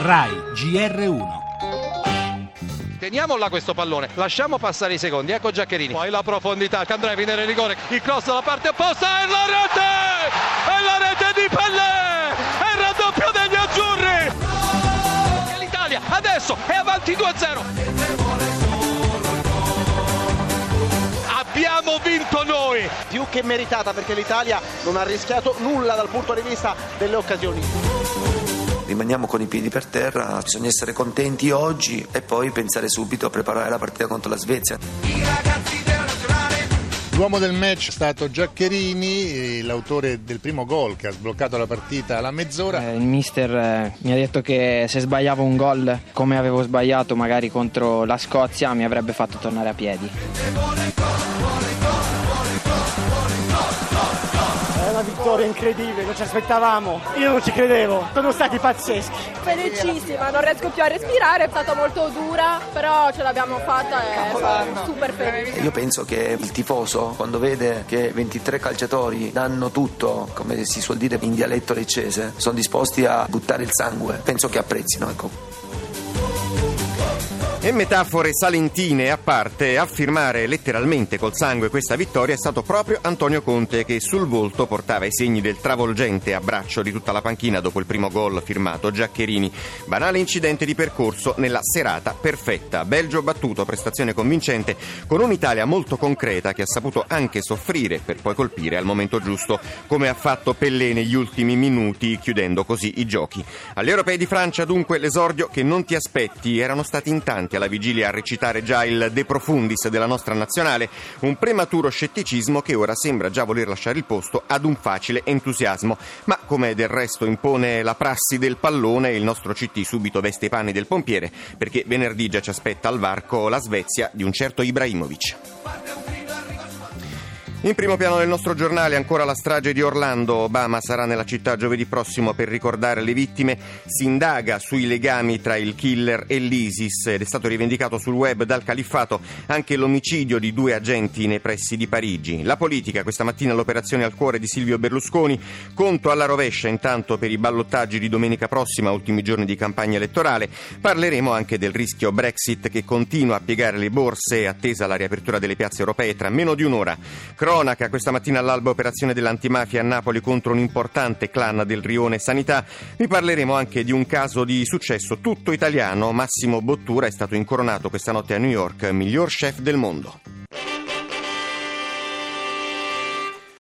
RAI GR1 Teniamo là questo pallone, lasciamo passare i secondi, ecco Giaccherini, poi la profondità, Candrei viene nel rigore, il cross dalla parte opposta e la rete! E la rete di Pellè! È il raddoppio degli azzurri! E l'Italia adesso è avanti 2-0! Abbiamo vinto noi! più che meritata perché l'Italia non ha rischiato nulla dal punto di vista delle occasioni. Rimaniamo con i piedi per terra, bisogna essere contenti oggi e poi pensare subito a preparare la partita contro la Svezia. L'uomo del match è stato Giaccherini, l'autore del primo gol che ha sbloccato la partita alla mezz'ora. Eh, Il mister eh, mi ha detto che se sbagliavo un gol come avevo sbagliato magari contro la Scozia mi avrebbe fatto tornare a piedi. Una vittoria incredibile, non ci aspettavamo. Io non ci credevo, sono stati pazzeschi. felicissima, non riesco più a respirare, è stata molto dura, però ce l'abbiamo fatta e sono super felice. Io penso che il tifoso, quando vede che 23 calciatori danno tutto, come si suol dire in dialetto leccese, sono disposti a buttare il sangue, penso che apprezzino. Ecco. E metafore salentine a parte, a firmare letteralmente col sangue questa vittoria è stato proprio Antonio Conte che sul volto portava i segni del travolgente abbraccio di tutta la panchina dopo il primo gol firmato Giaccherini. Banale incidente di percorso nella serata perfetta. Belgio battuto, prestazione convincente, con un'Italia molto concreta che ha saputo anche soffrire per poi colpire al momento giusto, come ha fatto Pellè negli ultimi minuti, chiudendo così i giochi. Agli europei di Francia dunque l'esordio che non ti aspetti, erano stati in tanti alla vigilia a recitare già il De Profundis della nostra nazionale, un prematuro scetticismo che ora sembra già voler lasciare il posto ad un facile entusiasmo. Ma come del resto impone la prassi del pallone, il nostro CT subito veste i panni del pompiere, perché venerdì già ci aspetta al varco la Svezia di un certo Ibrahimovic. In primo piano del nostro giornale ancora la strage di Orlando. Obama sarà nella città giovedì prossimo per ricordare le vittime. Si indaga sui legami tra il killer e l'ISIS ed è stato rivendicato sul web dal califfato anche l'omicidio di due agenti nei pressi di Parigi. La politica questa mattina l'operazione al cuore di Silvio Berlusconi. Conto alla rovescia intanto per i ballottaggi di domenica prossima, ultimi giorni di campagna elettorale. Parleremo anche del rischio Brexit che continua a piegare le borse attesa la riapertura delle piazze europee tra meno di un'ora. Cronaca questa mattina all'alba operazione dell'antimafia a Napoli contro un importante clan del Rione Sanità. Vi parleremo anche di un caso di successo tutto italiano. Massimo Bottura è stato incoronato questa notte a New York miglior chef del mondo.